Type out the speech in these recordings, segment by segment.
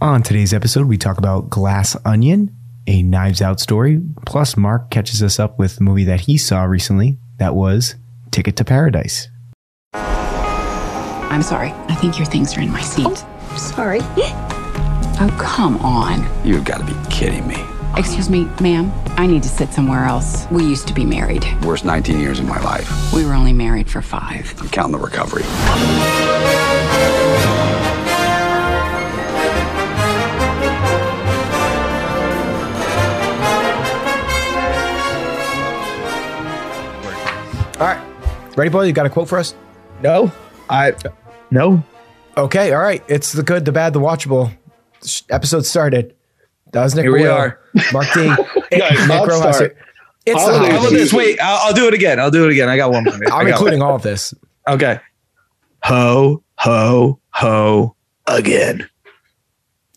On today's episode, we talk about Glass Onion, a Knives Out story. Plus, Marc catches us up with a movie that he saw recently that was Ticket to Paradise. I'm sorry. I think your things are in my seat. Oh, sorry. Oh, come on. You've got to be kidding me. Excuse me, ma'am. I need to sit somewhere else. We used to be married. Worst 19 years of my life. We were only married for five. I'm counting the recovery. All right. Ready, boy? You got a quote for us? No, I no. Okay. All right. It's the good, the bad, the watchable. Episode started. That was Nick Here we Boyle, are. Marc D. Nick Rojas. It's the How about this? Wait, I'll, I'll do it again. I'll do it again. I got one. more. I'm including all of this. Okay. Ho ho ho again.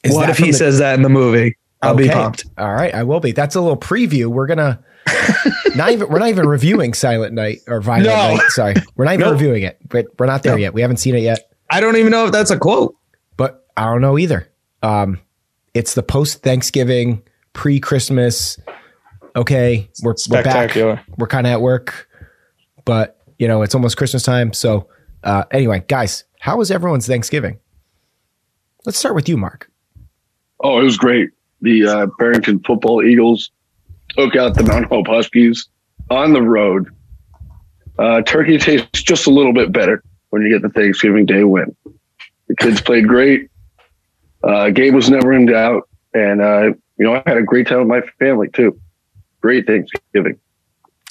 Is what if he the- says that in the movie? I'll be Okay. pumped. All right, I will be. That's a little preview. We're gonna not even we're not even reviewing Silent Night or Violent No. Night. Sorry, we're not even Nope. reviewing it. But we're not there No. yet. We haven't seen it yet. I don't even know if that's a quote. But I don't know either. Um, it's the post Thanksgiving, pre Christmas. Okay, we're we're back. We're kind of at work, but you know it's almost Christmas time. So uh, anyway, guys, how was everyone's Thanksgiving? Let's start with you, Marc. Oh, it was great. The uh, Barrington Football Eagles took out the Mount Hope Huskies on the road. Uh, turkey tastes just a little bit better when you get the Thanksgiving Day win. The kids played great. Uh, Gabe was never in doubt, and uh, you know I had a great time with my family too. Great Thanksgiving.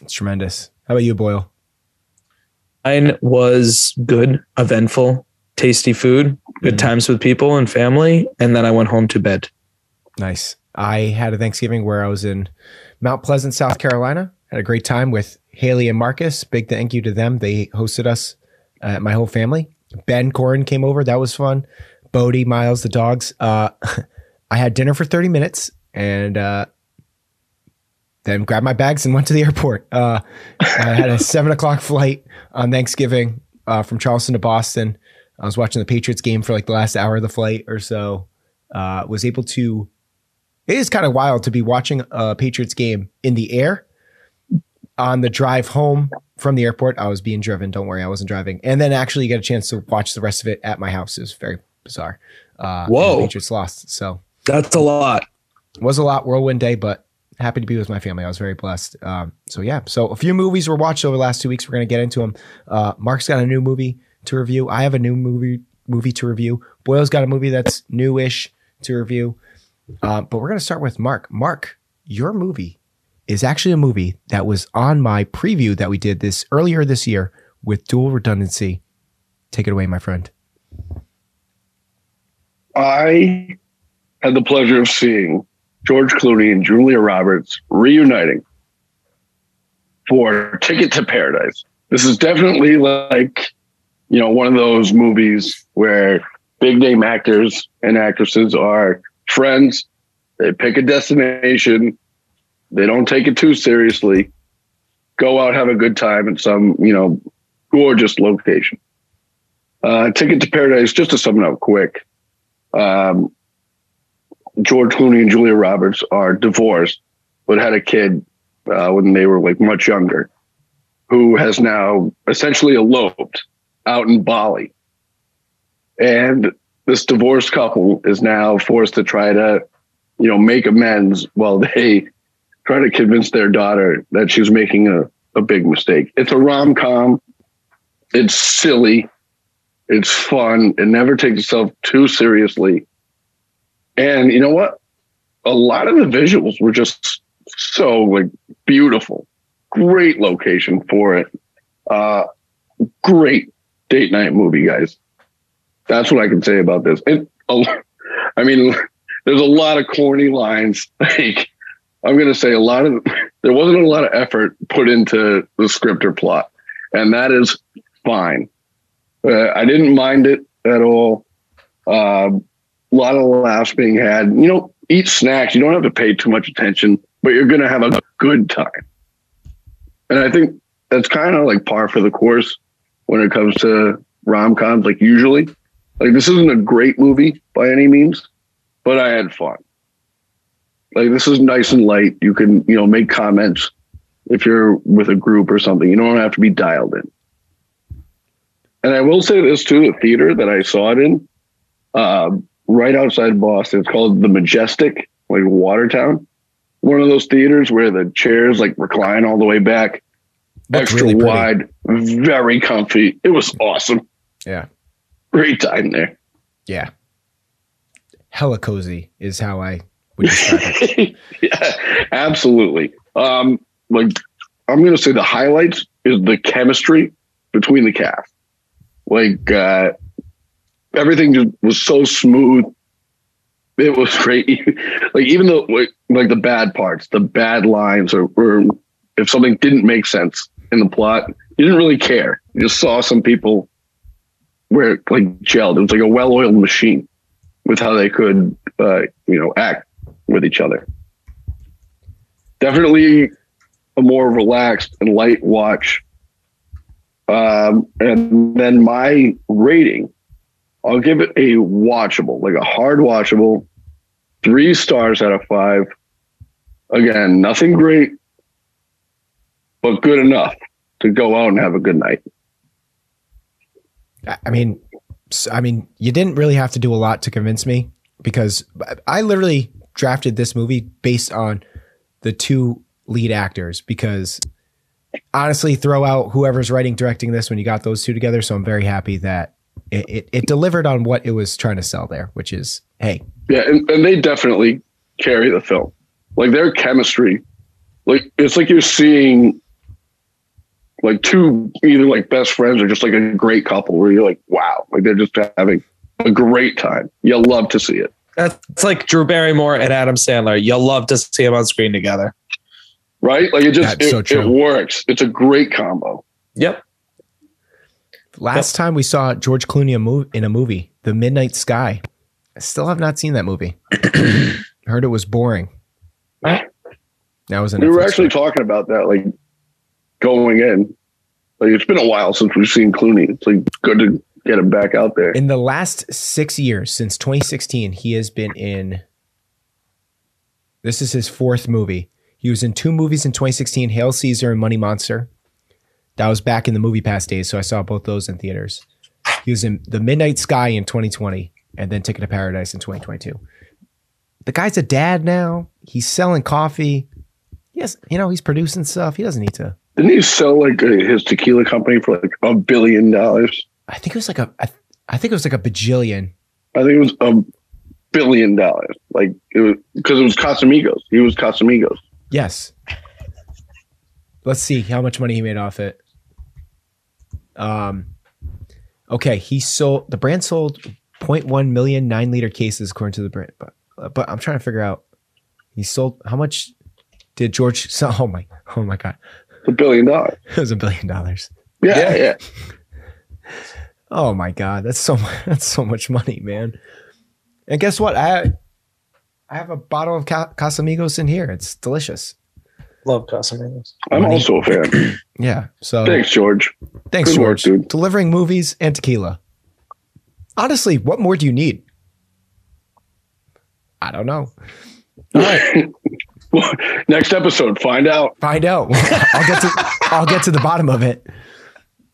It's tremendous. How about you, Boyle? Mine was good, eventful, tasty food, good Mhm. times with people and family, and then I went home to bed. Nice. I had a Thanksgiving where I was in Mount Pleasant, South Carolina. Had a great time with Haley and Marcus. Big thank you to them. They hosted us, uh, my whole family. Ben Corin came over. That was fun. Bodie, Miles, the dogs. Uh, I had dinner for 30 minutes and uh, then grabbed my bags and went to the airport. Uh, I had a seven o'clock flight on Thanksgiving uh, from Charleston to Boston. I was watching the Patriots game for like the last hour of the flight or so. Uh, was able to it is kind of wild to be watching a Patriots game in the air on the drive home from the airport. I was being driven. Don't worry, I wasn't driving. And then actually you get a chance to watch the rest of it at my house. It was very bizarre. Uh, Whoa. Patriots lost. So That's a lot. it was a lot whirlwind day, but happy to be with my family. I was very blessed. Um, so yeah, so a few movies were watched over the last two weeks. We're gonna get into them. Uh, Marc's got a new movie to review. I have a new movie movie to review. Boyle's got a movie that's newish to review. Uh, but we're gonna start with Marc. Marc, your movie is actually a movie that was on my preview that we did this earlier this year with dual redundancy. Take it away, my friend. I had the pleasure of seeing George Clooney and Julia Roberts reuniting for Ticket to Paradise. This is definitely like, you know, one of those movies where big name actors and actresses are friends. They pick a destination. They don't take it too seriously. Go out, have a good time in some, you know, gorgeous location. Uh, Ticket to Paradise, just to sum it up quick, um, George Clooney and Julia Roberts are divorced, but had a kid uh, when they were like much younger, who has now essentially eloped out in Bali. And this divorced couple is now forced to try to, you know, make amends while they try to convince their daughter that she's making a, a big mistake. It's a rom com. It's silly. It's fun. It never takes itself too seriously. And you know what? A lot of the visuals were just so like beautiful. Great location for it. Uh great date night movie, guys. That's what I can say about this. And I mean, there's a lot of corny lines. Like I'm gonna say a lot of there wasn't a lot of effort put into the script or plot, and that is fine. Uh, I didn't mind it at all. Uh, a lot of laughs being had. You know, eat snacks. You don't have to pay too much attention, but you're going to have a good time. And I think that's kind of like par for the course when it comes to rom coms. Like usually, like this isn't a great movie by any means, but I had fun. Like this is nice and light. You can, you know, make comments if you're with a group or something. You don't have to be dialed in. And I will say this too: the theater that I saw it in, uh, right outside Boston, it's called the Majestic, like Watertown. One of those theaters where the chairs like recline all the way back, Looked extra really wide, very comfy. It was awesome. Yeah. Great time there. Yeah. Hella cozy is how I would describe it. yeah, absolutely. Um, like I'm gonna say the highlights is the chemistry between the cast. Like uh, everything just was so smooth. It was great. like even though like, like the bad parts, the bad lines, or, or if something didn't make sense in the plot, you didn't really care. You just saw some people where it, like gelled. It was like a well-oiled machine with how they could, uh, you know, act with each other. Definitely a more relaxed and light watch. Um, and then my rating, I'll give it a watchable, like a hard watchable, three stars out of five. Again, nothing great, but good enough to go out and have a good night. I- mean, I mean, you didn't really have to do a lot to convince me because I literally drafted this movie based on the two lead actors because honestly, throw out whoever's writing, directing this when you got those two together. So I'm very happy that it, it, it delivered on what it was trying to sell there, which is, hey, Yeah, and, and they definitely carry the film. Like their chemistry, like it's like you're seeing like two either like best friends or just like a great couple where you're like, wow, like they're just having a great time. You'll love to see it. That's like Drew Barrymore and Adam Sandler. You'll love to see them on screen together. Right? Like it just it, so it works. It's a great combo. Yep. last time we saw George Clooney a mov- in a movie, The Midnight Sky. I still have not seen that movie. Heard it was boring. That was a We were actually film. talking about that, like going in. Like it's been a while since we've seen Clooney. It's like good to get him back out there. In the last six years, since 2016, he has been in. This is his fourth movie. He was in two movies in 2016 Hail Caesar and Money Monster. That was back in the MoviePass days, so I saw both those in theaters. He was in The Midnight Sky in 2020 and then Ticket to Paradise in 2022. The guy's a dad now. He's selling coffee. Yes, you know, he's producing stuff. He doesn't need to. Didn't he sell like uh, his tequila company for like a billion dollars? I think it was like a, I, I think it was like a bajillion. I think it was a billion dollars. Like it was because it was Casamigos. He was Casamigos. Yes. Let's see how much money he made off it. Um, okay, he sold the brand sold 0.1 million nine liter cases according to the brand, but but I'm trying to figure out he sold how much did George sell? Oh my, oh my god, a billion dollars. it was a billion dollars. Yeah, Yeah. yeah. Oh my god, that's so much, that's so much money, man. And guess what? I I have a bottle of Casamigos in here. It's delicious. Love Casamigos. I'm Money. also a fan. Yeah. So Thanks, George. Thanks, Good work, George. dude. Delivering movies and tequila. Honestly, what more do you need? I don't know. All right, Next episode, find out. find out. I'll get to I'll get to the bottom of it.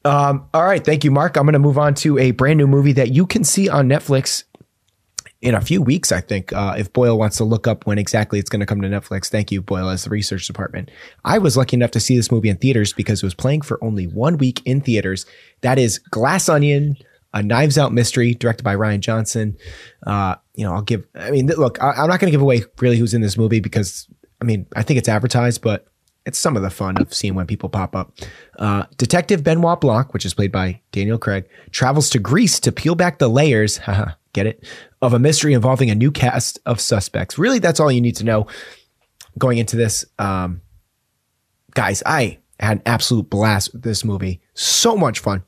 Um, all right, thank you, Marc. I'm going to move on to a brand new movie that you can see on Netflix in a few weeks. I think uh, if Boyle wants to look up when exactly it's going to come to Netflix. Thank you, Boyle, as the research department. I was lucky enough to see this movie in theaters because it was playing for only one week in theaters. That is Glass Onion, a Knives Out mystery directed by Rian Johnson. Uh, you know, I'll give. I mean, look, I, I'm not going to give away really who's in this movie because I mean, I think it's advertised, but it's some of the fun of seeing when people pop up. Uh, Detective Benoit Blanc, which is played by Daniel Craig, travels to Greece to peel back the layers, get it, of a mystery involving a new cast of suspects. Really, that's all you need to know going into this. Um, guys, I had an absolute blast with this movie. So much fun.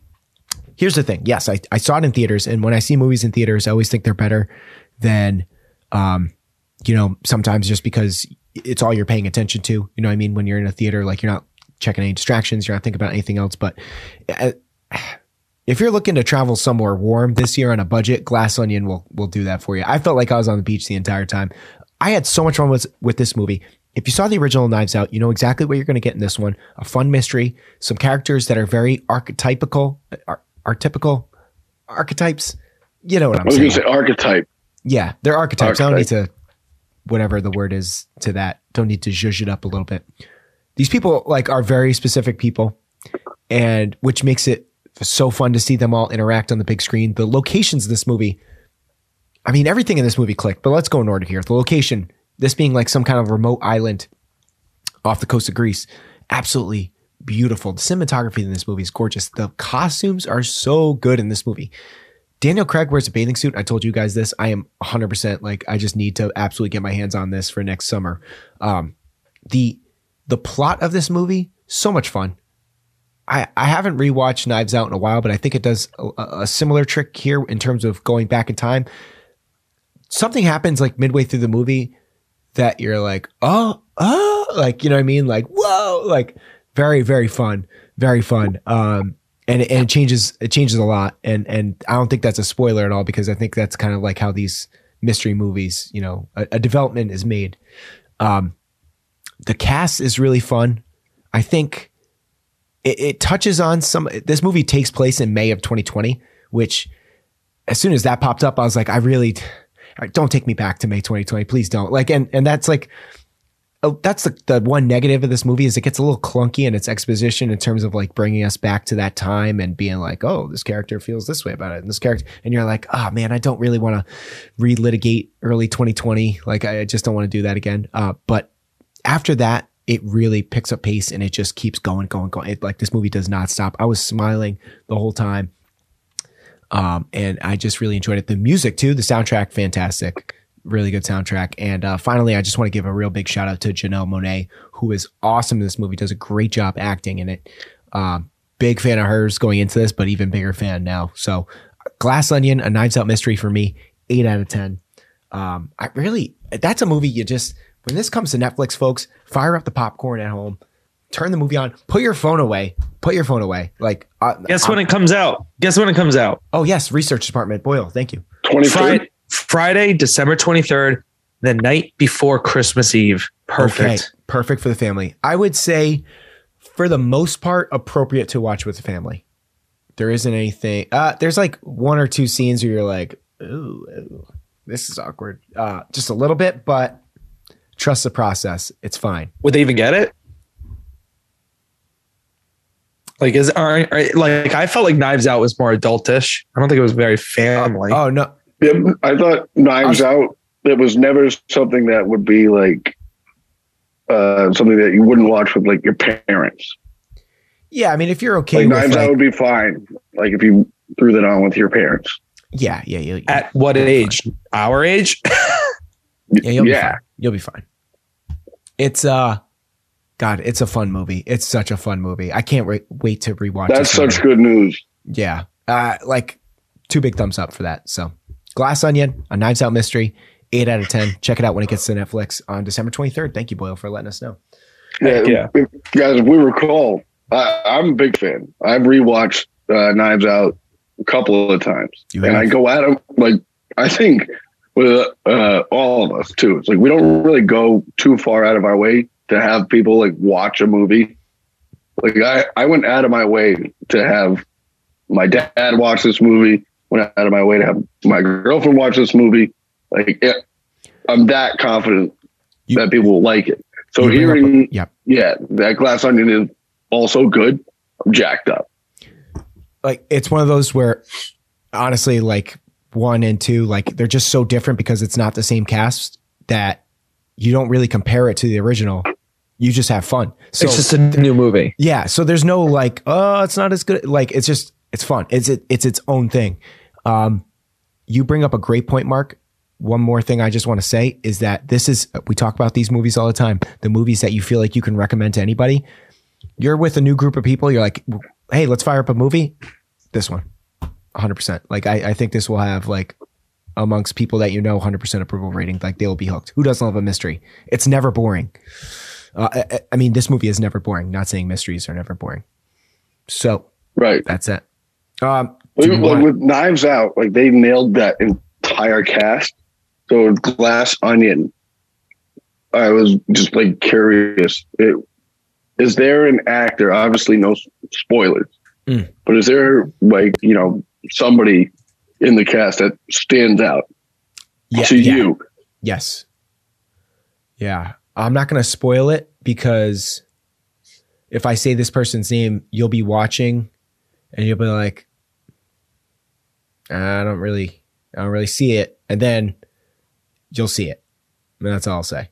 Here's the thing. Yes, I, I saw it in theaters, and when I see movies in theaters, I always think they're better than, um, you know, sometimes just because it's all you're paying attention to. You know what I mean? When you're in a theater, like you're not checking any distractions, you're not thinking about anything else. But uh, if you're looking to travel somewhere warm this year on a budget, Glass Onion will will do that for you. I felt like I was on the beach the entire time. I had so much fun with with this movie. If you saw the original Knives Out, you know exactly what you're going to get in this one. A fun mystery, some characters that are very archetypical, ar- archetypical archetypes. You know what I'm saying? say archetype. Yeah, they're archetypes. I don't need to, whatever the word is to that. Don't need to zhuzh it up a little bit. These people like are very specific people, and which makes it so fun to see them all interact on the big screen. The locations of this movie, I mean, everything in this movie clicked. But let's go in order here. The location, this being like some kind of remote island off the coast of Greece, absolutely beautiful. The cinematography in this movie is gorgeous. The costumes are so good in this movie. Daniel Craig wears a bathing suit. I told you guys this. I am 100% like I just need to absolutely get my hands on this for next summer. Um the the plot of this movie so much fun. I I haven't rewatched Knives Out in a while, but I think it does a, a similar trick here in terms of going back in time. Something happens like midway through the movie that you're like, "Oh, oh," like you know what I mean? Like, "Whoa!" Like very very fun, very fun. Um and it, and it changes it changes a lot and and I don't think that's a spoiler at all because I think that's kind of like how these mystery movies, you know, a, a development is made. Um, the cast is really fun. I think it, it touches on some. This movie takes place in May of 2020, which as soon as that popped up, I was like, I really don't take me back to May 2020, please don't. Like, and and that's like oh, that's the, the one negative of this movie is it gets a little clunky in its exposition in terms of like bringing us back to that time and being like, oh, this character feels this way about it, and this character, and you're like, oh man, I don't really want to relitigate early 2020. Like, I just don't want to do that again. Uh, but after that, it really picks up pace and it just keeps going, going, going. It, like this movie does not stop. I was smiling the whole time. Um, and I just really enjoyed it. The music too, the soundtrack, fantastic really good soundtrack. And uh, finally, I just want to give a real big shout out to Janelle Monáe, who is awesome in this movie, does a great job acting in it. Um, big fan of hers going into this, but even bigger fan now. So, Glass Onion, a Knives Out mystery for me, eight out of 10. Um, I really, that's a movie you just, when this comes to Netflix, folks, fire up the popcorn at home, turn the movie on, put your phone away, put your phone away. Like, uh, Guess when it comes out. Guess when it comes out. oh, yes, research department, Boyle, thank you. 23rd. Friday, Friday, December 23rd, the night before Christmas Eve. Perfect. Okay, perfect for the family. I would say, for the most part, appropriate to watch with the family. There isn't anything. Uh, there's like one or two scenes where you're like, ooh, ooh, this is awkward. Uh, just a little bit, but trust the process. It's fine. Would they even get it? Like is are, are- like I felt like Knives Out was more adultish. I don't think it was very family. Oh no, Yeah, I thought Knives Out. It was never something that would be like uh, something that you wouldn't watch with like your parents. yeah. I mean, if you're okay Like with Knives Out would be fine. Like if you threw that on with your parents. yeah, yeah, yeah, yeah, At what age? Our age? yeah, you'll be fine. You'll be fine. It's uh, God, it's a fun movie. It's such a fun movie. I can't wait wait to rewatch. That's this such good news. Yeah. Uh, like two big thumbs up for that. So Glass Onion, a Knives Out mystery, eight out of 10. Check it out when it gets to Netflix on December 23rd. Thank you, Boyle, for letting us know. Yeah, yeah. guys, if we recall, I, I'm a big fan. I've rewatched uh, Knives Out a couple of times, You and have? I go at them like I think with uh, all of us too. It's like we don't really go too far out of our way to have people like watch a movie. Like I, I went out of my way to have my dad watch this movie. Went out of my way to have my girlfriend watch this movie. Like it, I'm that confident You- that people will like it. So You bring up a- hearing yep. yeah, that glass onion is also good. I'm jacked up. Like it's one of those where honestly, like one and two, like they're just so different because it's not the same cast that you don't really compare it to the original. You just have fun. So it's just a new movie. Yeah, so there's no like, oh, it's not as good. Like it's just it's fun. It's it, it's its own thing. Um, you bring up a great point, Marc. One more thing I just want to say is that this is we talk about these movies all the time. The movies that you feel like you can recommend to anybody. You're with a new group of people. You're like, hey, let's fire up a movie. This one, 100. percent Like I, I think this will have like amongst people that you know 100% approval rating. Like they'll be hooked. Who doesn't love a mystery? It's never boring. Uh, I, I mean, this movie is never boring. Not saying mysteries are never boring. So Right. that's it. Um, Like, like with Knives Out, like they nailed that entire cast. So Glass Onion, I was just like curious. It, is there an actor? Obviously, no spoilers, Mm. but is there like you know somebody in the cast that stands out yeah, to yeah. you? Yes. Yeah. I'm not going to spoil it because if I say this person's name, you'll be watching and you'll be like, I don't really, I don't really see it. And then you'll see it. And that's all I'll say.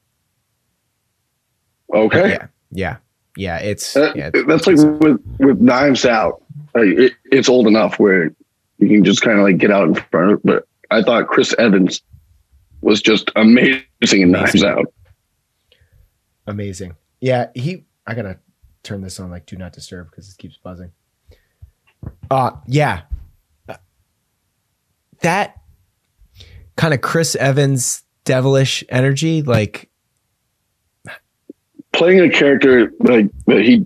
Okay, Yeah. Yeah. Yeah. It's, That- yeah, it's- that's like with with Knives Out. Like it, it's old enough where you can just kind of like get out in front of it. But I thought Chris Evans was just amazing in Knives Out. amazing. Yeah. He, I got to turn this on like do not disturb because it keeps buzzing. Uh, yeah. That kind of Chris Evans devilish energy, like playing a character like that he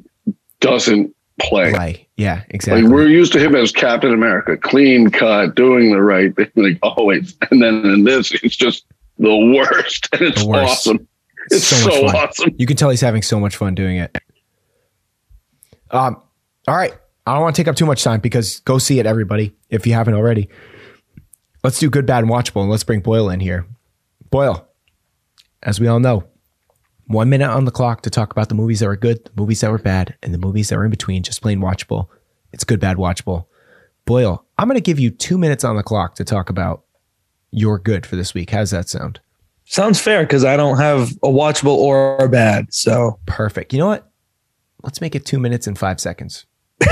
doesn't play. play. Yeah, exactly. Like we're used to him as Captain America, clean cut, doing the right thing, like always. And then in this, it's just the worst, and it's worst. awesome. It's So so, awesome. you can tell he's having so much fun doing it. Um, all right. I don't want to take up too much time because go see it, everybody, if you haven't already. Let's do good, bad, and watchable, and let's bring Boyle in here. Boyle, as we all know, one minute on the clock to talk about the movies that were good, the movies that were bad, and the movies that were in between, just plain watchable. It's good, bad, watchable. Boyle, I'm going to give you two minutes on the clock to talk about your good for this week. How's that sound? Sounds fair because I don't have a watchable or a bad. So Perfect. You know what? Let's make it two minutes and five seconds.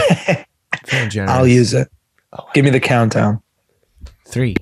I'll use it. Oh, give me the countdown. Three,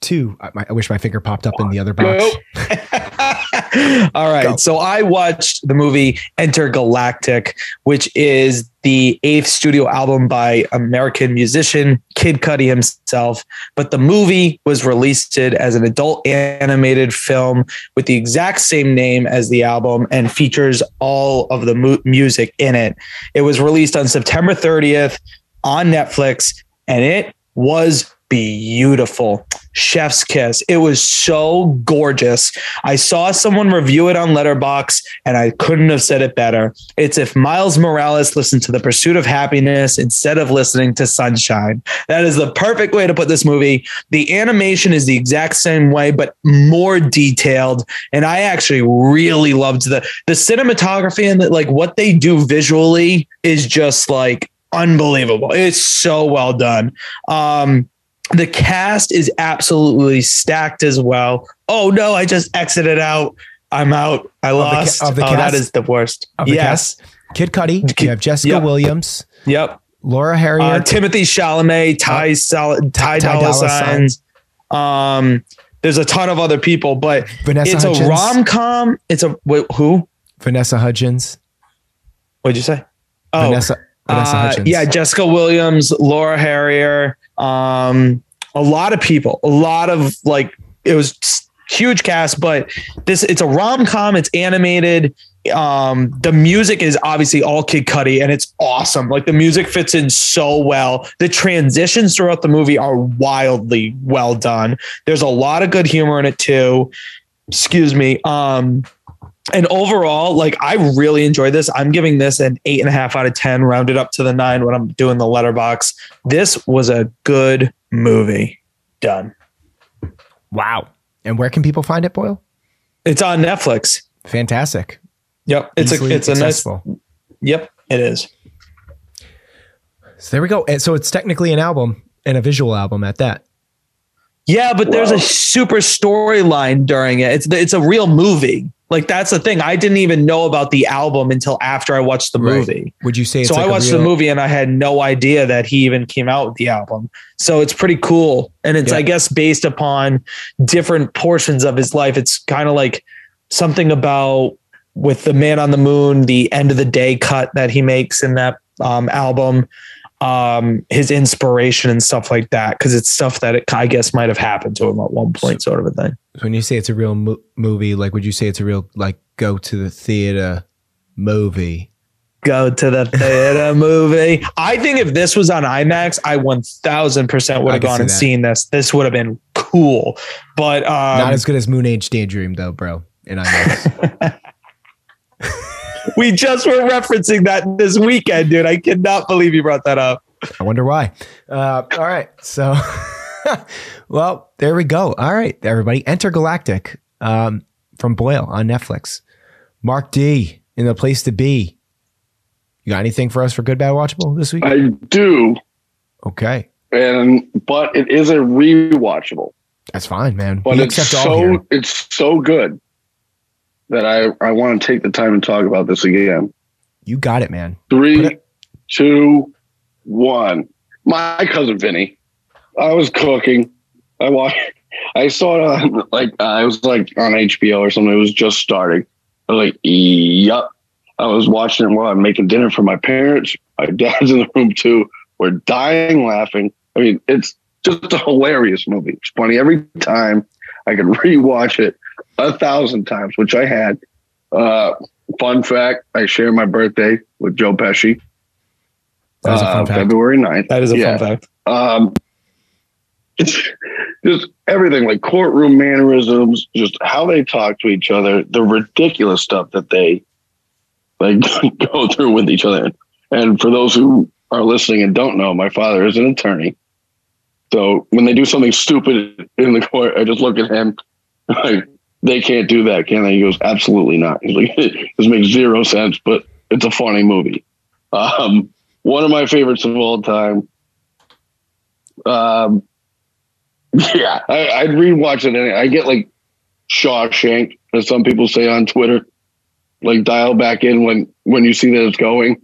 two. I, my- I wish my finger popped up in the other box. Go. All right. Go. So I watched the movie Entergalactic, which is the eighth studio album by American musician Kid Cudi himself. But the movie was released as an adult animated film with the exact same name as the album and features all of the mu- music in it. It was released on September 30th on Netflix and it was beautiful. Chef's kiss. It was so gorgeous. I saw someone review it on Letterboxd and I couldn't have said it better. It's if Miles Morales listened to The Pursuit of Happiness instead of listening to Sunshine. That is the perfect way to put this movie. The animation is the exact same way but more detailed and I actually really loved the the cinematography and the, like what they do visually is just like unbelievable. It's so well done. Um the cast is absolutely stacked as well. Oh no, I just exited out. I'm out. I love the ca- lost. of the oh, cast? that is the worst. Of the yes. cast, Kid Cudi. You have Jessica Yep. Williams, Yep. Laura Harrier. Uh, Timothée Chalamet, Ty, Sal- Ty, Ty Dolla Signs. Um, there's a ton of other people, but Vanessa it's Hudgens. a rom com. It's a wait, who? Vanessa Hudgens. What'd you say? Oh, Vanessa. Vanessa Uh, Hudgens. yeah, Jessica Williams, Laura Harrier, um, a lot of people, a lot of like it was huge cast, but this it's a rom com, it's animated. Um, the music is obviously all Kid Cudi, and it's awesome. Like the music fits in so well. The transitions throughout the movie are wildly well done. There's a lot of good humor in it too. Excuse me. Um, and overall, like I really enjoyed this. I'm giving this an eight and a half out of ten, rounded up to the nine when I'm doing the Letterboxd. This was a good movie. Done. Wow. And where can people find it, Boyle? It's on Netflix. Fantastic. Yep. It's Easily a it's a nice. Yep, it is. So there we go. And so it's technically an album and a visual album at that. Yeah, but there's a super storyline during it. It's it's a real movie. Like that's the thing. I didn't even know about the album until after I watched the Right. movie. Would you say it's so like I watched real- the movie and I had no idea that he even came out with the album. So it's pretty cool. And it's, Yeah. I guess, based upon different portions of his life. It's kind of like something about with the man on the moon, the end of the day cut that he makes in that um, album, um, his inspiration and stuff like that. Cause it's stuff that it, I guess might have happened to him at one point, sort of a thing. So when you say it's a real mo- movie, like would you say it's a real like go to the theater movie? go to the theater movie. I think if this was on IMAX, I 1000% would have gone see and that. seen this. This would have been cool. But um, Not as good as Moon Age Daydream though, bro. And I we just were referencing that this weekend, dude. I cannot believe you brought that up. I wonder why. Uh, all right, so well, there we go. All right, everybody, Entergalactic um, from Boyle on Netflix. Marc D in the place to be. You got anything for us for good, bad, watchable this week? I do, Okay, and but it is a rewatchable. that's fine, man. But we it's accept all so it's so good that I I want to take the time to talk about this again. You got it, man. Three, Put two, one. My cousin Vinny. I was cooking. I watched. I saw it on like uh, I was like on HBO or something. It was just starting. I was like, "Yup." I was watching it while I'm making dinner for my parents. My dad's in the room too. We're dying laughing. I mean, it's just a hilarious movie. It's funny every time. I could rewatch it a thousand times, which I had. Uh, fun fact: I share my birthday with Joe Pesci. That was a fun uh, fact. February 9th. That is a Yeah. fun fact. Um, just everything like courtroom mannerisms, just how they talk to each other, the ridiculous stuff that they like go through with each other. And for those who are listening and don't know, my father is an attorney. So when they do something stupid in the court, I just look at him like they can't do that, can they? He goes, absolutely not. He's like, this makes zero sense, but it's a funny movie. Um, one of my favorites of all time. Um, yeah, I, I'd rewatch it. And I get like Shawshank, as some people say on Twitter. Like dial back in when when you see that it's going.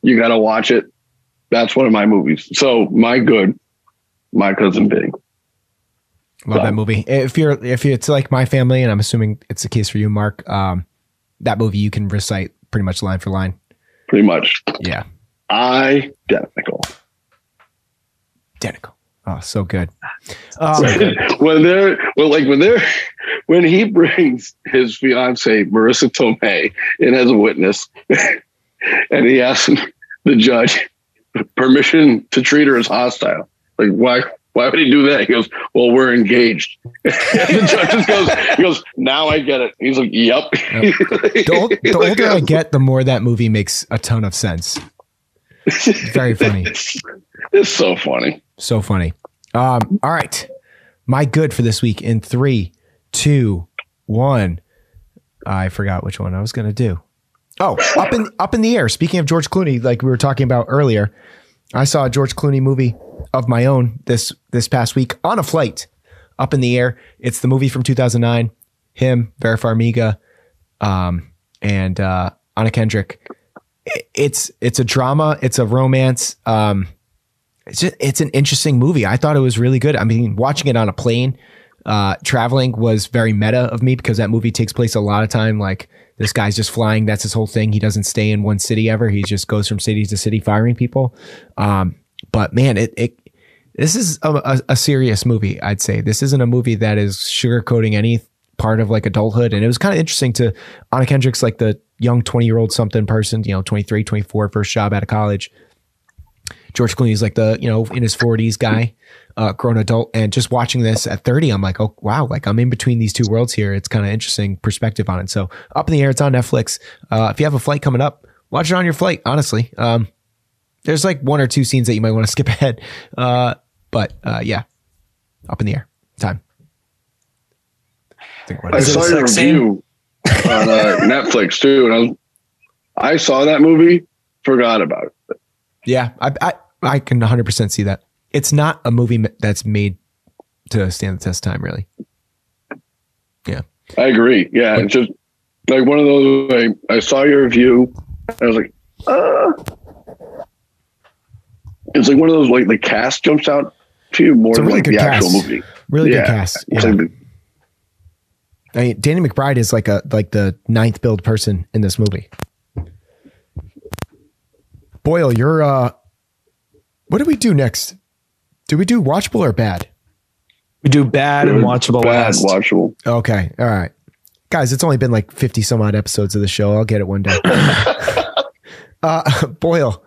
You got to watch it. That's one of my movies. So my good, my cousin Big. Love So- that movie. If you're if it's like my family, and I'm assuming it's the case for you, Marc, um, that movie you can recite pretty much line for line. Pretty much Yeah, identical. identical. Oh, so good. Um, when they're well, like when they're when he brings his fiance Marisa Tomei in as a witness, and he asks the judge permission to treat her as hostile. Like why? Why would he do that? He goes, "Well, we're engaged." and the judge just goes, "He goes, now I get it." He's like, "Yep." the, old, the older I get, the more that movie makes a ton of sense. Very funny. It's, it's so funny. So funny. Um, all right. My good for this week in three, two, one. I forgot which one I was gonna do. Oh, up in up in the air. Speaking of George Clooney, like we were talking about earlier, I saw a George Clooney movie of my own this this past week on a flight. Up in the air. It's the movie from 2009. Him, Vera Farmiga, um, and uh, Anna Kendrick. I- It's it's a drama. It's a romance. Um, it's just, it's an interesting movie. I thought it was really good. I mean, watching it on a plane, uh, traveling was very meta of me because that movie takes place a lot of time. Like this guy's just flying. That's his whole thing. He doesn't stay in one city ever. He just goes from city to city firing people. Um, but man, it, it this is a, a, serious movie. I'd say this isn't a movie that is sugarcoating any part of like adulthood. And it was kind of interesting to Anna Kendrick's like the young 20 year old something person, you know, 23, 24, first job out of college. George Clooney's like the, you know, in his 40s guy, uh, grown adult. And just watching this at 30, I'm like, oh, wow, like I'm in between these two worlds here. It's kind of interesting perspective on it. So up in the air, it's on Netflix. Uh, if you have a flight coming up, watch it on your flight, honestly. Um, there's like one or two scenes that you might want to skip ahead. Uh, but uh, yeah, up in the air. Time. I think what I it is. it saw your sex scene? review on uh, Netflix too, and I was, I saw that movie, forgot about it. Yeah, I, I I can 100% see that. It's not a movie that's made to stand the test of time, really. Yeah, I agree. Yeah, it's just like one of those. Like, I saw your review, I was like, uh. It's like one of those like the cast jumps out to you more It's a than really like good the actual cast. movie. Really Yeah. good cast. It's Yeah. like, I mean, Danny McBride is like a like the ninth build person in this movie. Boyle, you're uh what do we do next? Do we do watchable or bad? We do bad and watchable bad last. watchable. Okay, all right. Guys, it's only been like 50 some odd episodes of the show. I'll get it one day. Uh, Boyle,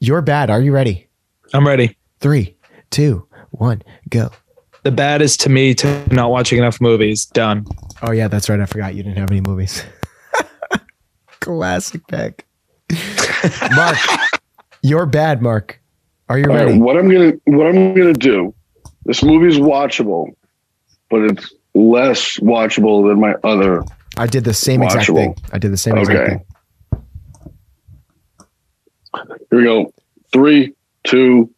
you're bad. Are you ready? I'm ready. Three, two, one, go. The bad is to me to not watching enough movies. Done. Oh yeah, that's right. I forgot you didn't have any movies. Classic pick. Marc, you're bad. Marc, are you All right, ready? what I'm gonna what I'm gonna do. This movie's watchable, but it's less watchable than my other. I did the same exact thing. I did the same exact Okay. thing. Here we go. Three, two,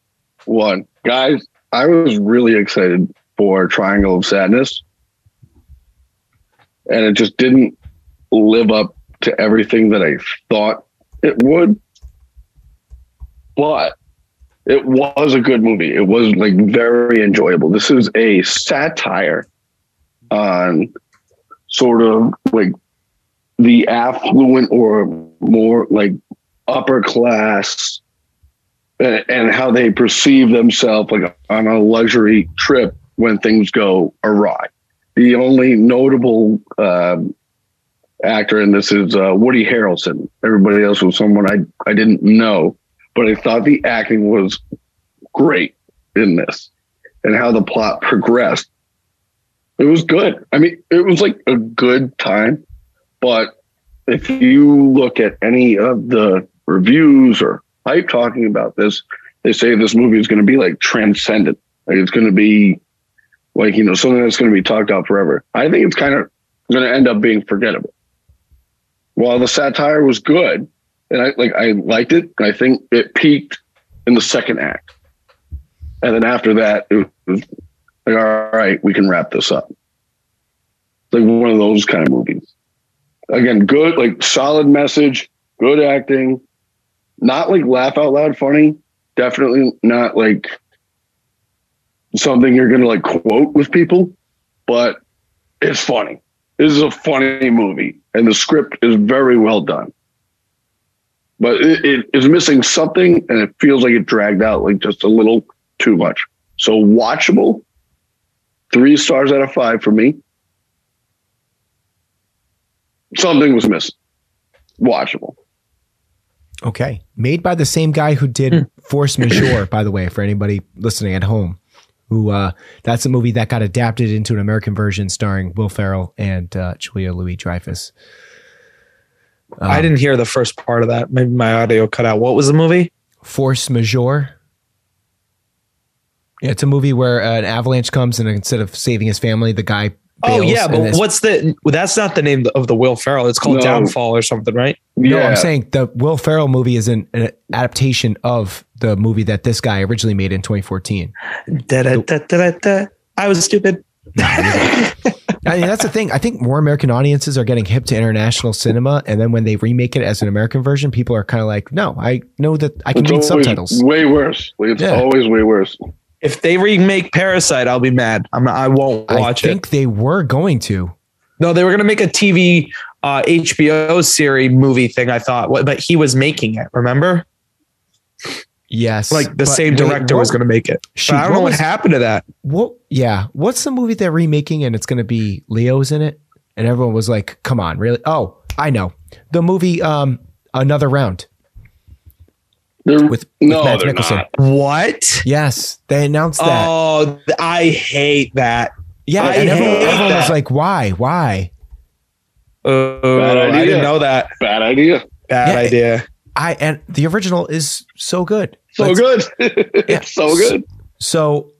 one. Guys, I was really excited for Triangle of Sadness. And it just didn't live up to everything that I thought it would. But it was a good movie. It was like very enjoyable. This is a satire on sort of like the affluent or more like upper class and, how they perceive themselves like on a luxury trip when things go awry. The only notable um, actor in this is uh, Woody Harrelson. Everybody else was someone I, I didn't know, but I thought the acting was great in this and how the plot progressed. It was good. I mean, it was like a good time, but if you look at any of the reviews or hype talking about this, they say this movie is going to be like transcendent. Like it's going to be like, you know, something that's going to be talked about forever. I think it's kind of going to end up being forgettable. While the satire was good and I like, I liked it. I think it peaked in the second act. And then after that, it was like, all right, we can wrap this up. Like one of those kind of movies again, good, like solid message, good acting, not like laugh out loud funny. Definitely not like something you're gonna like quote with people, but it's funny. This is a funny movie, and the script is very well done. But it, it is missing something, and it feels like it dragged out like just a little too much. So watchable, three stars out of five for me. Something was missing. Watchable. Okay. Made by the same guy who did Force Majeure, by the way, for anybody listening at home. Who uh that's a movie that got adapted into an American version starring Will Ferrell and uh, Julia Louis Dreyfus. I didn't hear the first part of that. Maybe my audio cut out. What was the movie? Force Majeure. Yeah, it's a movie where uh, an avalanche comes and instead of saving his family, the guy. Oh yeah, but what's the? That's not the name of the Will Ferrell. It's called No. Downfall or something, right? No, Yeah. I'm saying the Will Ferrell movie is an, an adaptation of the movie that this guy originally made in 2014. Da, da, da, da, da, da. I was stupid. I mean, that's the thing. I think more American audiences are getting hip to international cinema, and then when they remake it as an American version, people are kind of like, "No, I know that I can It's read subtitles." way worse. It's Yeah. always way worse. If they remake Parasite, I'll be mad. I'm not, I won't watch it. I think it. they were going to. No, they were gonna make a TV uh, HBO series movie thing. I thought, but he was making it. Remember, Yes, like the but same wait, director what- was gonna make it. Shoot, I don't know what was- happened to that. What? Yeah, what's the movie they're remaking, and it's going to be Leo's in it, and everyone was like, "Come on, really?" Oh, I know the movie. Um, Another Round They're, with, with no, Mads they're Mikkelsen. not. What? Yes, they announced that. Oh, I hate that. yeah, I and everyone, hate everyone was like, "Why? Why?" Oh, Bad I idea. didn't know that. Bad idea. Bad Yeah, idea. I and the original is so good. So Let's- good. Yeah. it's so good. So,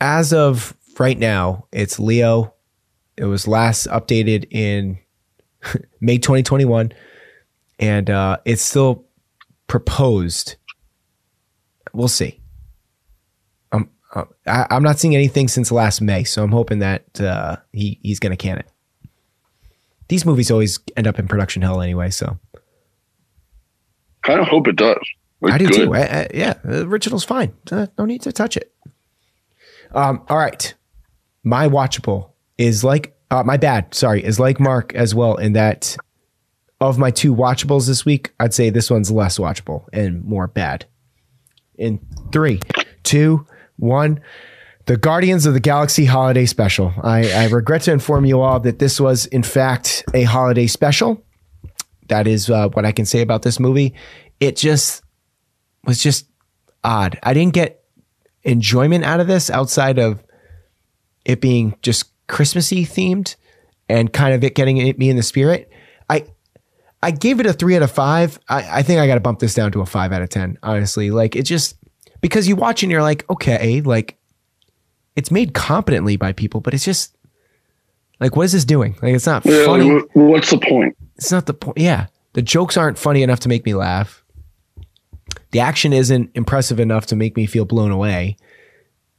as of right now, it's Leo. It was last updated in May 2021, and uh, it's still proposed. We'll see. Um, uh, I, I'm not seeing anything since last May, so I'm hoping that uh, he he's going to can it. These movies always end up in production hell anyway, so Kind of hope it does. Like, I do good. too. I, I, yeah, the original's fine. Uh, no need to touch it. Um, all right, my watchable is like uh, my bad. Sorry, is like Marc as well in that of my two watchables this week, I'd say this one's less watchable and more bad. In three, two, one. The Guardians of the Galaxy Holiday Special. I, I regret to inform you all that this was, in fact, a holiday special that is uh, what I can say about this movie. It just was just odd. I didn't get enjoyment out of this outside of it being just Christmassy themed and kind of it getting me in the spirit. I I gave it a three out of five. I, I think I got to bump this down to a five out of ten. Honestly, like it just because you watch and you're like, okay, like it's made competently by people, but it's just like, what is this doing? Like, it's not Yeah, funny. wh- what's the point? It's not the point. Yeah, the jokes aren't funny enough to make me laugh. The action isn't impressive enough to make me feel blown away.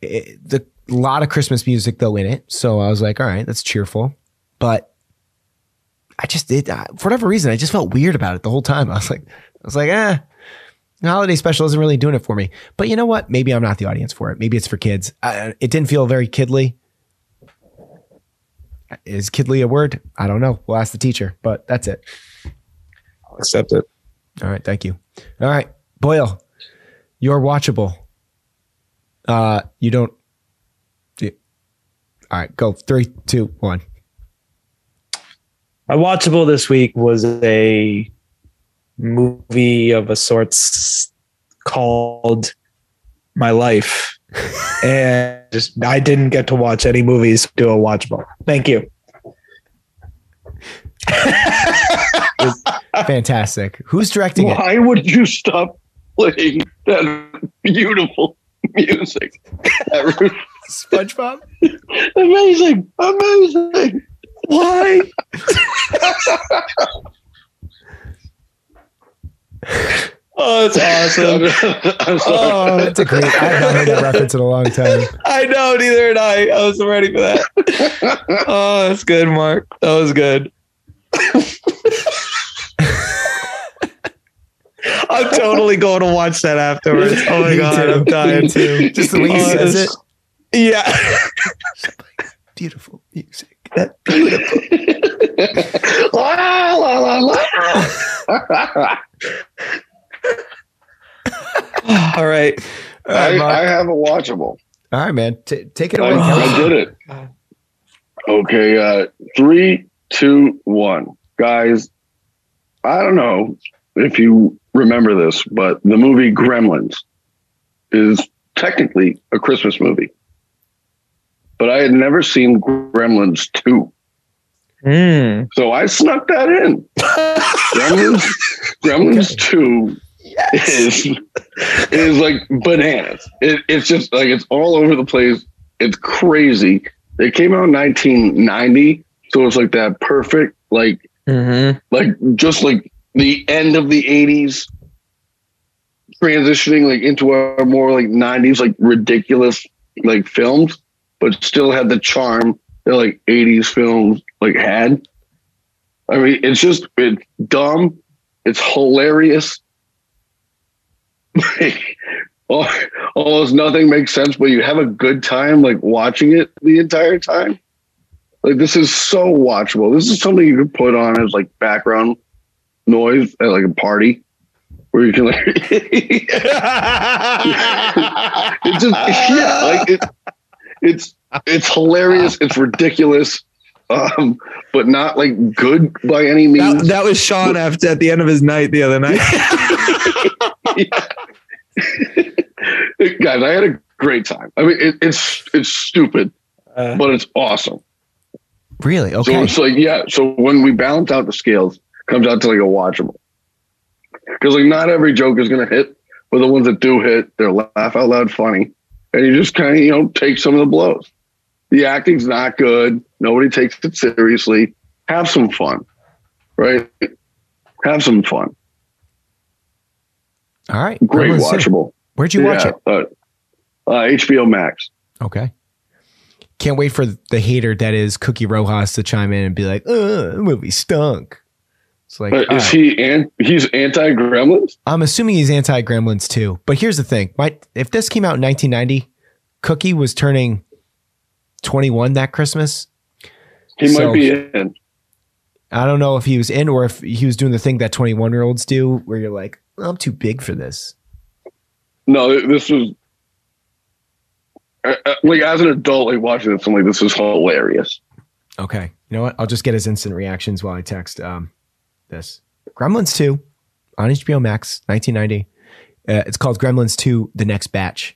It, the a lot of Christmas music though in it, so I was like, all right, that's cheerful. But I just did uh, for whatever reason, I just felt weird about it the whole time. I was like, I was like, eh, the holiday special isn't really doing it for me. But you know what? Maybe I'm not the audience for it. Maybe it's for kids. Uh, it didn't feel very kidly. Is kidly a word? I don't know. We'll ask the teacher. But that's it. I'll accept it. All right, thank you. All right, Boyle, you're watchable. Uh, you don't. you- All right, go three, two, one. My watchable this week was a movie of a sorts called My Life. and just I didn't get to watch any movies do a watchable. Thank you. Fantastic. Who's directing it? Why would you stop playing that beautiful music? That- SpongeBob. amazing, amazing. Why? oh, that's awesome. I'm sorry. Oh, that's a great. I have not heard that reference in a long time. I know, neither did I. I was ready for that. oh, that's good, Marc. That was good. I'm totally going to watch that afterwards. Oh my god. I'm dying too. Just the way he Oh, says it. Yeah. Beautiful music. That la, la, la, la. All right. All I. I have a watchable. All right, man. T- take it I, away. I did it. Okay, uh, three, two, one. Guys, I don't know if you remember this, but the movie Gremlins is technically a Christmas movie. But I had never seen Gremlins 2. Mm. So I snuck that in. Gremlins, Gremlins 2 is is like bananas. It, it's just like it's all over the place. It's crazy. It came out in 1990, so it's like that perfect, like Mm-hmm. like just like the end of the 80s, transitioning like into a more like 90s, like ridiculous like films, but still had the charm that like 80s films like had. I mean, it's just it's dumb. It's hilarious. Almost nothing makes sense, but you have a good time like watching it the entire time. Like this is so watchable. This is something you could put on as like background noise at like a party where you can like it just yeah, like it it's it's hilarious, it's ridiculous, um, but not like good by any means. That, that was Sean after at the end of his night the other night. Guys, I had a great time. I mean, it, it's it's stupid, Uh, but it's awesome. Really? So Okay. it's like, yeah. So when we balance out the scales, it comes out to like a watchable. Because like not every joke is gonna hit, but the ones that do hit, they're laugh out loud funny, and you just kind of you know take some of the blows. The acting's not good. Nobody takes it seriously. Have some fun, right? Have some fun. All right. Great watchable. Where'd you watch it? Uh, uh, HBO Max. Okay. Can't wait for the hater that is Cookie Rojas to chime in and be like, uh, the movie stunk. It's like, Uh, all is right. he? An- he's anti Gremlins. I'm assuming he's anti Gremlins too. But here's the thing: my if this came out in 1990, Cookie was turning 21 that Christmas. He So- might be in. I don't know if he was in or if he was doing the thing that 21 year olds do, where you're like, I'm too big for this. No, this was uh, uh, like as an adult, like watching this, I'm like, this is hilarious. Okay, you know what? I'll just get his instant reactions while I text um this. Gremlins 2 on HBO Max, 1990. Uh, it's called Gremlins 2 The Next Batch.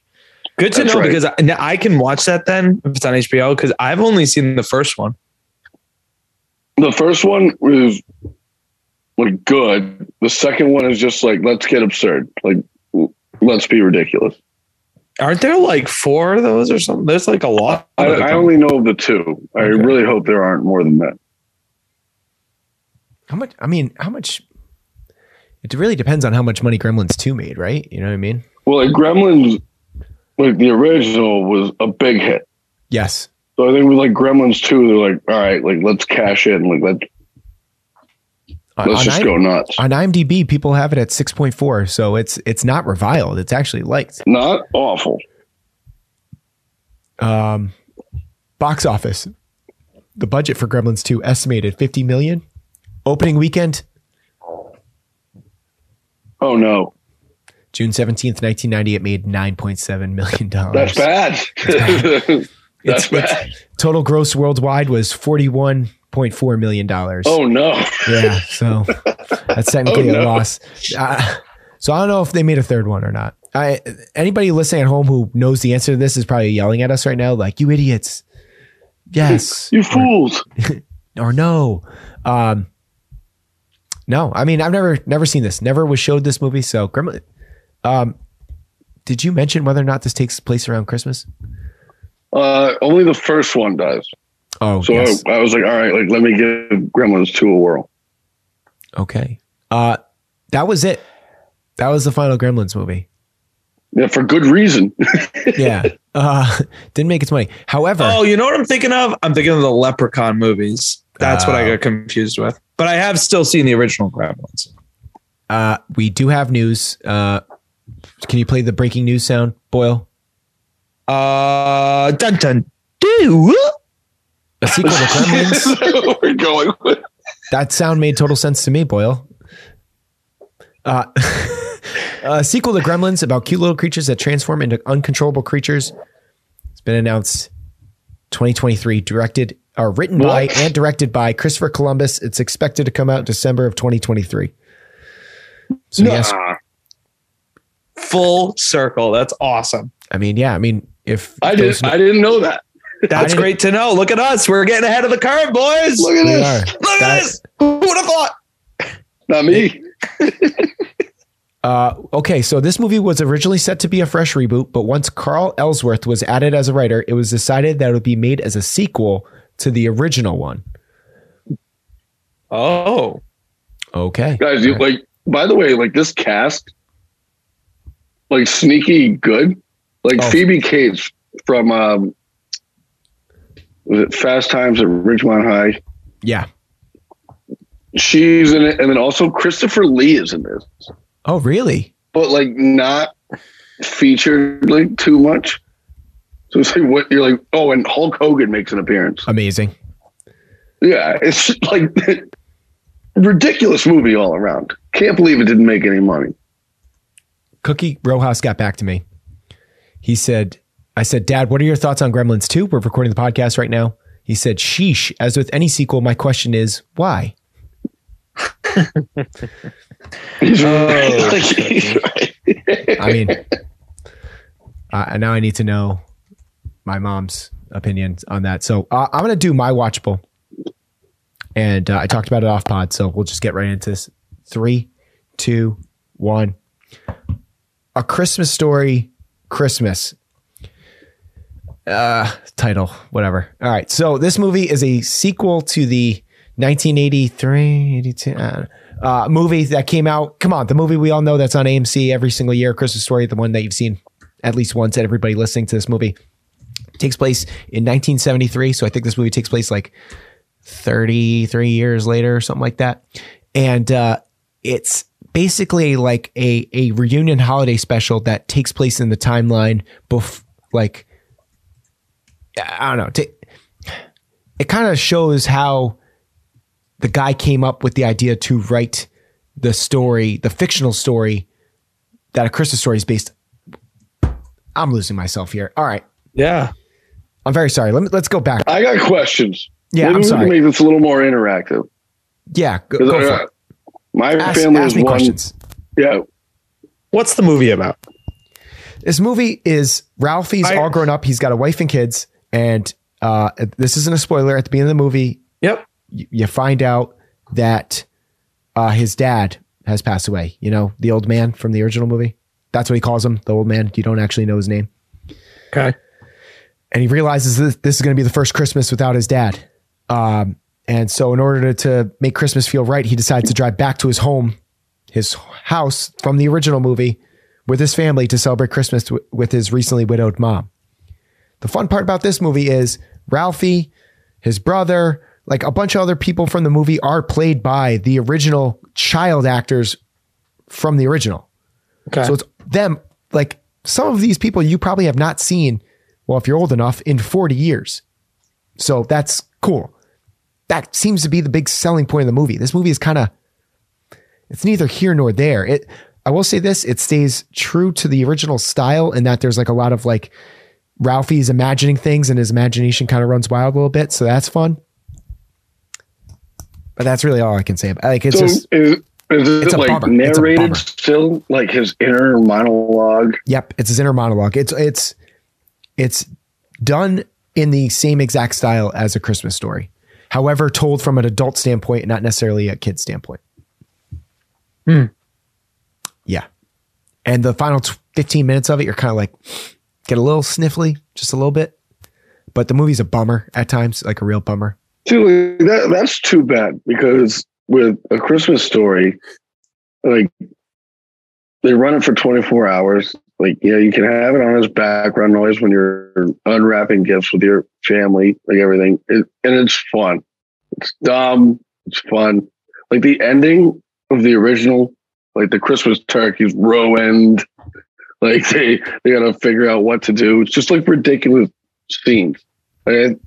Good to That's know right. because I, I can watch that then if it's on HBO because I've only seen the first one. The first one was like good. The second one is just like let's get absurd. Like let's be ridiculous. Aren't there like four of those or something? There's like a lot. I. I only know of the two. I Okay. really hope there aren't more than that. How much? I mean, how much? It really depends on how much money Gremlins 2 made, right? You know what I mean? Well, like Gremlins, like the original was a big hit. Yes. So I think with like Gremlins 2, they're like, all right, like let's cash in. Like let's let's on just go nuts. on IMDb, people have it at 6.4, so it's it's not reviled. It's actually liked. Not awful. Um, box office. The budget for Gremlins 2 estimated 50 million. Opening weekend, Oh no, June 17th, 1990, it made 9.7 million dollars. that's bad. that's It's- bad. Total gross worldwide was 41.4 million dollars. Oh no. Yeah, so that's technically Oh, a loss. Uh, so I don't know if they made a third one or not. I anybody listening at home who knows the answer to this is probably yelling at us right now, like you idiots. Yes, You fools. or no. Um, no, I mean I've never never seen this. Never was showed this movie. So Gremlin. Um, did you mention whether or not this takes place around Christmas? Uh, only the first one does. Oh, So yes. I, I was like, all right, like let me give Gremlins 2 a whirl. okay. Uh, that was it. That was the final Gremlins movie. Yeah, for good reason. Yeah. Uh, didn't make its money. However, Oh, you know what I'm thinking of? I'm thinking of the Leprechaun movies. That's what I got confused with. But I have still seen the original Gremlins. Uh, we do have news. Uh, can you play the breaking news sound, Boyle? Uh, dun dun do. A sequel to Gremlins. We're going with. that sound made total sense to me, Boyle. Uh, a sequel to Gremlins about cute little creatures that transform into uncontrollable creatures. It's been announced 2023, directed or written by What? and directed by Christopher Columbus. It's expected to come out December of 2023. So yes, Nah. Full circle. That's awesome. I mean, yeah, I mean, if I didn't. I didn't know that. That's great to know. Look at us. We're getting ahead of the curve, boys. Look at we this. are. Look That- at this. Who would have thought? Not me. Uh, okay, so this movie was originally set to be a fresh reboot, but once Carl Ellsworth was added as a writer, it was decided that it would be made as a sequel to the original one. Oh. Okay. Guys, you, like, by the way, like this cast, like sneaky good. Like Oh. Phoebe Cates from, um, was it Fast Times at Ridgemont High? Yeah. She's in it. And then also Christopher Lee is in this, Oh, really? but like not featured like too much. So it's like what you're like, oh, and Hulk Hogan makes an appearance. Amazing. Yeah, it's like ridiculous movie all around. Can't believe it didn't make any money. Cookie Rojas got back to me. He said, I said, Dad, what are your thoughts on Gremlins 2? We're recording the podcast right now. He said, Sheesh. As with any sequel, my question is, why? He's Oh, right. Like, he's right. I mean, uh, now I need to know my mom's opinion on that. So uh, I'm going to do my watchable. And uh, I talked about it off pod. So we'll just get right into this. Three, two, one. A Christmas Story Christmas. Uh, title, whatever. All right. So this movie is a sequel to the 1983, 82, uh, uh, movie that came out. Come on, the movie we all know that's on AMC every single year, Christmas Story, the one that you've seen at least once. At everybody listening to this movie takes place in 1973. So I think this movie takes place like 33 years later or something like that. And uh, it's basically like a a reunion holiday special that takes place in the timeline bef- like I don't know. ta- It kind of shows how the guy came up with the idea to write the story, the fictional story that a Christmas story is based. I'm losing myself here. All right. Yeah. I'm very sorry. Let me, let's go back. I got questions. Yeah, Maybe I'm we sorry. can make this a little more interactive. Yeah, go, 'Cause, go for it. My Ask, family ask is me one. questions. Yeah, What's the movie about? This movie is Ralphie's I- all grown up. He's got a wife and kids, and uh, this isn't a spoiler. At the beginning of the movie, Yep. y- you find out that uh, his dad has passed away. You know, the old man from the original movie. That's what he calls him, the old man. You don't actually know his name. Okay. and he realizes that this is going to be the first Christmas without his dad. Um, and so, in order to, to make Christmas feel right, he decides to drive back to his home, his house from the original movie, with his family to celebrate Christmas with his recently widowed mom. The fun part about this movie is Ralphie, his brother, like a bunch of other people from the movie are played by the original child actors from the original. Okay. So it's them, like some of these people you probably have not seen, well, if you're old enough, in 40 years. So that's cool. That seems to be the big selling point of the movie. This movie is kind of, it's neither here nor there. It, I will say this, it stays true to the original style in that there's like a lot of like Ralphie's imagining things and his imagination kind of runs wild a little bit. So that's fun. But that's really all I can say. about Like it's so just, is, is it's it a like bummer. Narrated still, like his inner monologue? Yep, it's his inner monologue. It's it's it's done in the same exact style as a Christmas story. However, told from an adult standpoint, not necessarily a kid standpoint. Hmm. Yeah. And the final t- 15 minutes of it, you're kind of like, get a little sniffly, just a little bit. But the movie's a bummer at times, like a real bummer. See, that that's too bad because with a Christmas story, like they run it for 24 hours. Like, you know you can have it on as background noise when you're unwrapping gifts with your family, like everything, it, and it's fun. It's dumb. It's fun. Like the ending of the original, like the Christmas turkey's ruined. Like they they got to figure out what to do. It's just like ridiculous scenes. And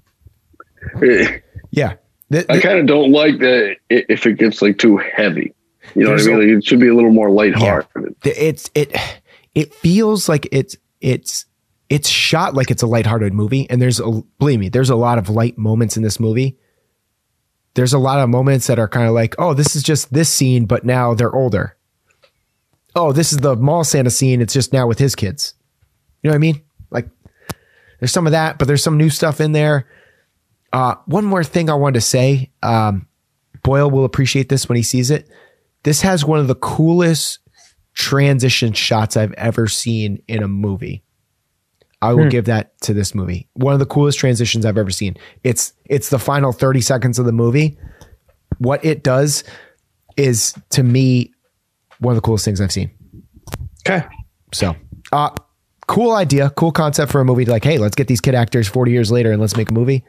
it, Yeah. The- I kind of don't like that if it gets like too heavy. You know what I mean? Like, it should be a little more lighthearted. it's it it feels like it's it's it's shot like it's a lighthearted movie. And there's a believe me there's a lot of light moments in this movie. There's a lot of moments that are kind of like oh this is just this scene but now they're older. Oh this is the mall santa scene. It's just now with his kids. You know what i mean? Like there's some of that but there's some new stuff in there. Uh, one more thing i wanted to say um, boyle will appreciate this when he sees it. This has one of the coolest transition shots I've ever seen in a movie. I will give that to this movie. One of the coolest transitions I've ever seen. It's it's the final 30 seconds of the movie. What it does is to me one of the coolest things I've seen. Okay. So, uh cool idea, cool concept for a movie like, hey, let's get these kid actors 40 years later and let's make a movie.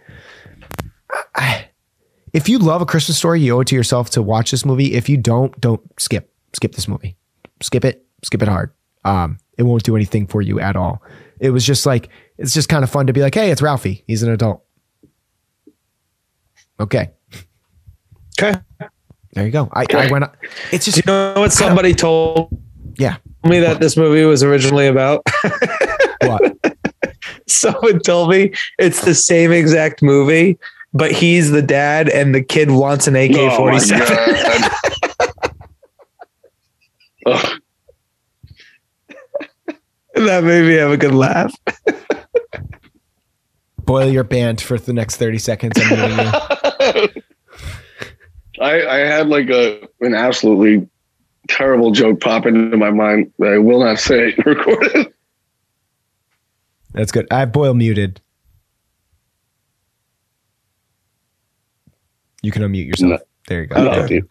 I- if you love a Christmas story, you owe it to yourself to watch this movie. If you don't, don't skip. Skip this movie. Skip it. Skip it hard. Um, it won't do anything for you at all. It was just like it's just kind of fun to be like, hey, it's Ralphie. He's an adult. Okay, Okay. there you go. I, I went. It's Do just you know what somebody told yeah. me that this movie was originally about? What? Someone told me it's the same exact movie, but he's the dad and the kid wants an AK Oh, my 47. God. Ugh. that made me have a good laugh. Boyle your band for the next thirty seconds. I'm you. I, I had like a an absolutely terrible joke pop into my mind that I will not say recorded. That's good. I have Boyle muted. You can unmute yourself. No. There you go. No, There.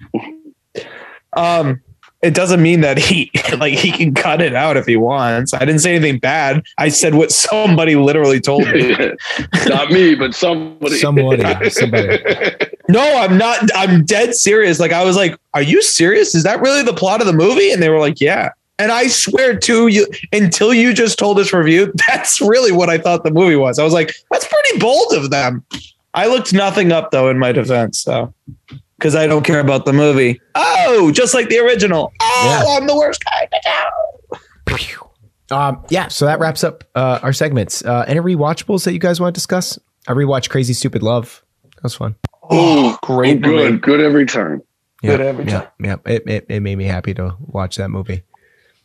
Um, it doesn't mean that he like he can cut it out if he wants. I didn't say anything bad. I said what somebody literally told me. Not me, but somebody. Somebody, somebody. no, I'm not. I'm dead serious. Like I was like, "Are you serious? Is that really the plot of the movie?" And they were like, "Yeah." And I swear to you, until you just told this review, that's really what I thought the movie was. I was like, "That's pretty bold of them." I looked nothing up though in my defense, so because I don't care about the movie. Oh, just like the original. Oh, Yeah. I'm the worst guy. in town. Um, yeah, so that wraps up uh, our segments. Uh, any rewatchables that you guys want to discuss? I rewatched Crazy Stupid Love. That was fun. Oh, great good, movie. good every time. Good every yeah, time. yeah. It, it it made me happy to watch that movie.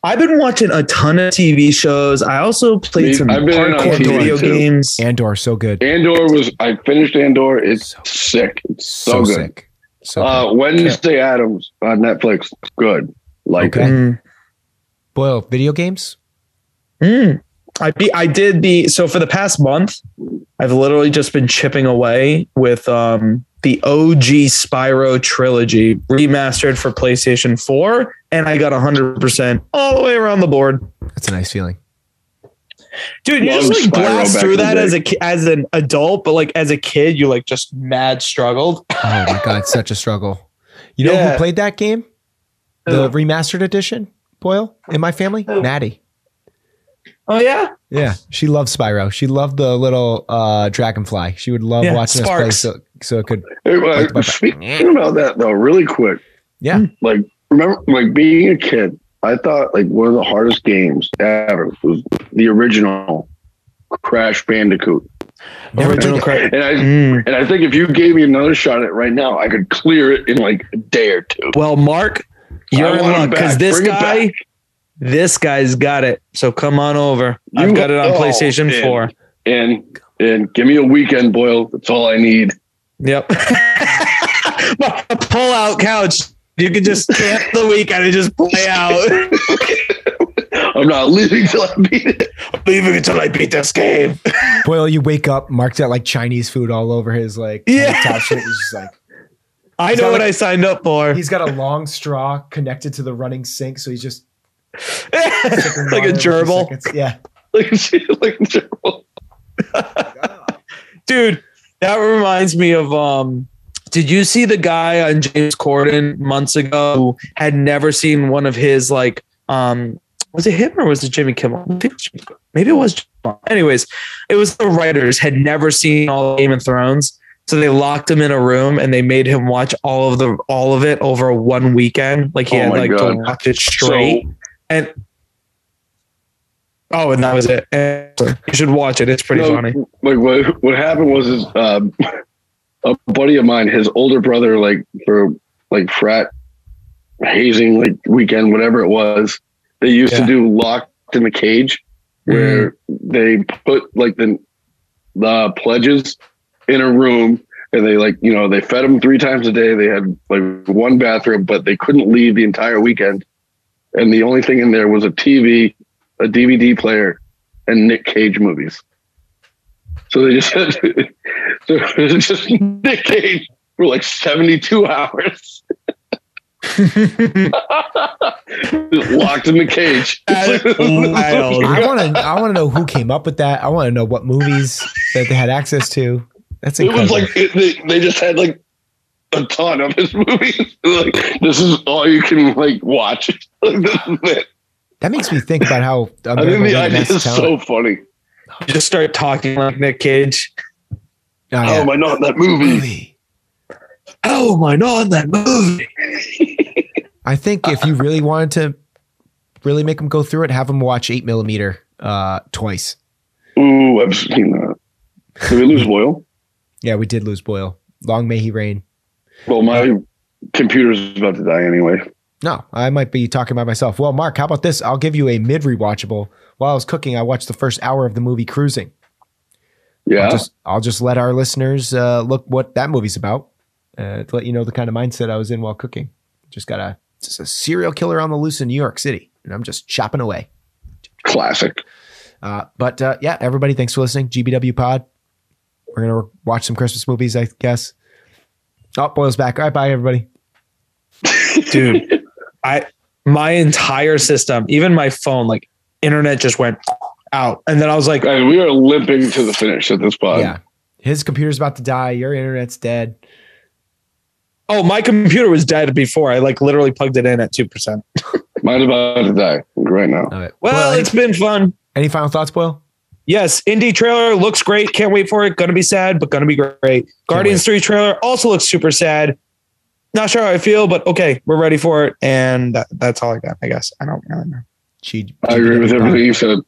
I've been watching a ton of TV shows. I also played Me- some I've been on hardcore video too. games. Andor, so good, Andor was. I finished Andor. It's So- sick. It's so, so, good. sick, so. Uh, Wednesday Addams on Netflix. Good. Like Okay. Mm. Boyle, video games. Mm. I be I did the so for the past month, I've literally just been chipping away with um the OG Spyro trilogy remastered for PlayStation 4, and I got 100% all the way around the board. That's a nice feeling. Dude, you Love just like Spyro blast through that as a ki- as an adult, but like as a kid, you like just mad struggled. Oh my god, such a struggle. You know Yeah. who played that game? The Who? remastered edition. Boyle in my family, Who? Maddie. Oh yeah, Yeah, she loved Spyro. She loved the little uh, dragonfly. She would love Yeah, watching us play, so so it could. Hey, uh, speaking about that though, really quick. Yeah, Like remember, like being a kid, I thought like one of the hardest games ever was the original Crash Bandicoot. never did original it. cra- And I Mm. and I think if you gave me another shot at it right now, I could clear it in like a day or two. Well, Marc, you're in luck because this Bring guy, this guy's got it. So come on over. You- I've got it on oh, PlayStation man. 4. And and give me a weekend, Boyle. That's all I need. Yep. a pull out couch. You can just camp the weekend and just play out. I'm not leaving till I beat it. I'm leaving until I beat this game. Boyle, you wake up, Marc's got like Chinese food all over his like Yeah. tank top shit. He's just like I know what like- I signed up for. he's got a long straw connected to the running sink, so he's just like a gerbil. Yeah, Like, like terrible. Dude, that reminds me of um did you see the guy on James Corden months ago who had never seen one of his like um was it him or was it Jimmy Kimmel? I think it was Jimmy Kimmel. Maybe it was anyways, it was the writers had never seen all Game of Thrones. So they locked him in a room and they made him watch all of the all of it over one weekend. Like he Oh had like to watch it straight. and oh, and that was it. And you should watch it. It's pretty No, funny. Like what what happened was is um, a buddy of mine, his older brother, like for like frat hazing, like weekend, whatever it was, they used Yeah. to do locked in the cage, where mm. they put like the the pledges in a room. And they like, you know, they fed them three times a day. They had like one bathroom, but they couldn't leave the entire weekend. And the only thing in there was a TV, a DVD player, and Nick Cage movies. So they just had, so it was just Nick Cage for like 72 hours. Locked in the cage. I want to. I want to know who came up with that. I want to know what movies that they had access to. That's It was like it, they, they just had like a ton of his movies. like this is all you can like watch. Like, this is it. that makes me think about how. I think the idea is talent. so funny. You just start talking like Nick Cage. Oh, How yeah. am I not in that movie? movie. Oh my god, that movie. I think if you really wanted to really make them go through it, have them watch eight millimeter uh, twice. Ooh, I've seen that. Did we lose Boyle? Yeah, we did lose Boyle. Long may he reign. Well, my computer's about to die anyway. No, I might be talking about myself. Well, Marc, how about this? I'll give you a mid rewatchable. While I was cooking, I watched the first hour of the movie Cruising. Yeah. I'll just I'll just let our listeners uh, look what that movie's about uh, to let you know the kind of mindset I was in while cooking. Just got a just a serial killer on the loose in New York City, and I'm just chopping away. Classic. Uh, but uh, yeah, everybody, thanks for listening. GBW Pod. We're gonna watch some Christmas movies, I guess. Oh, Boyle's back. All right, bye, everybody. Dude, I my entire system, even my phone, like internet just went out. And then I was like, Guys, we are limping to the finish at this pod. yeah, his computer's about to die. Your internet's dead. oh, my computer was dead before. I like literally plugged it in at 2%. Mine's about to die right now. All right. Well, Boyle, any, it's been fun. any final thoughts, Boyle? Yes, Indy trailer looks great. Can't wait for it. Gonna be sad, but gonna be great. Guardians 3 trailer also looks super sad. Not sure how I feel, but okay, we're ready for it. And that, that's all I got, I guess. I don't really know. I agree with GBW everything you said.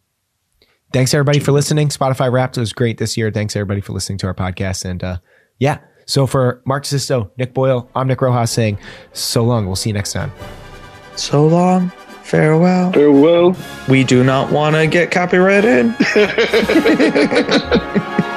Thanks everybody for listening. Spotify Wrapped was great this year. Thanks everybody for listening to our podcast. And uh, yeah, So for Marc Sisto, Nick Boyle, I'm Nick Rojas saying so long. We'll see you next time. So long. Farewell. Farewell. We do not want to get copyrighted.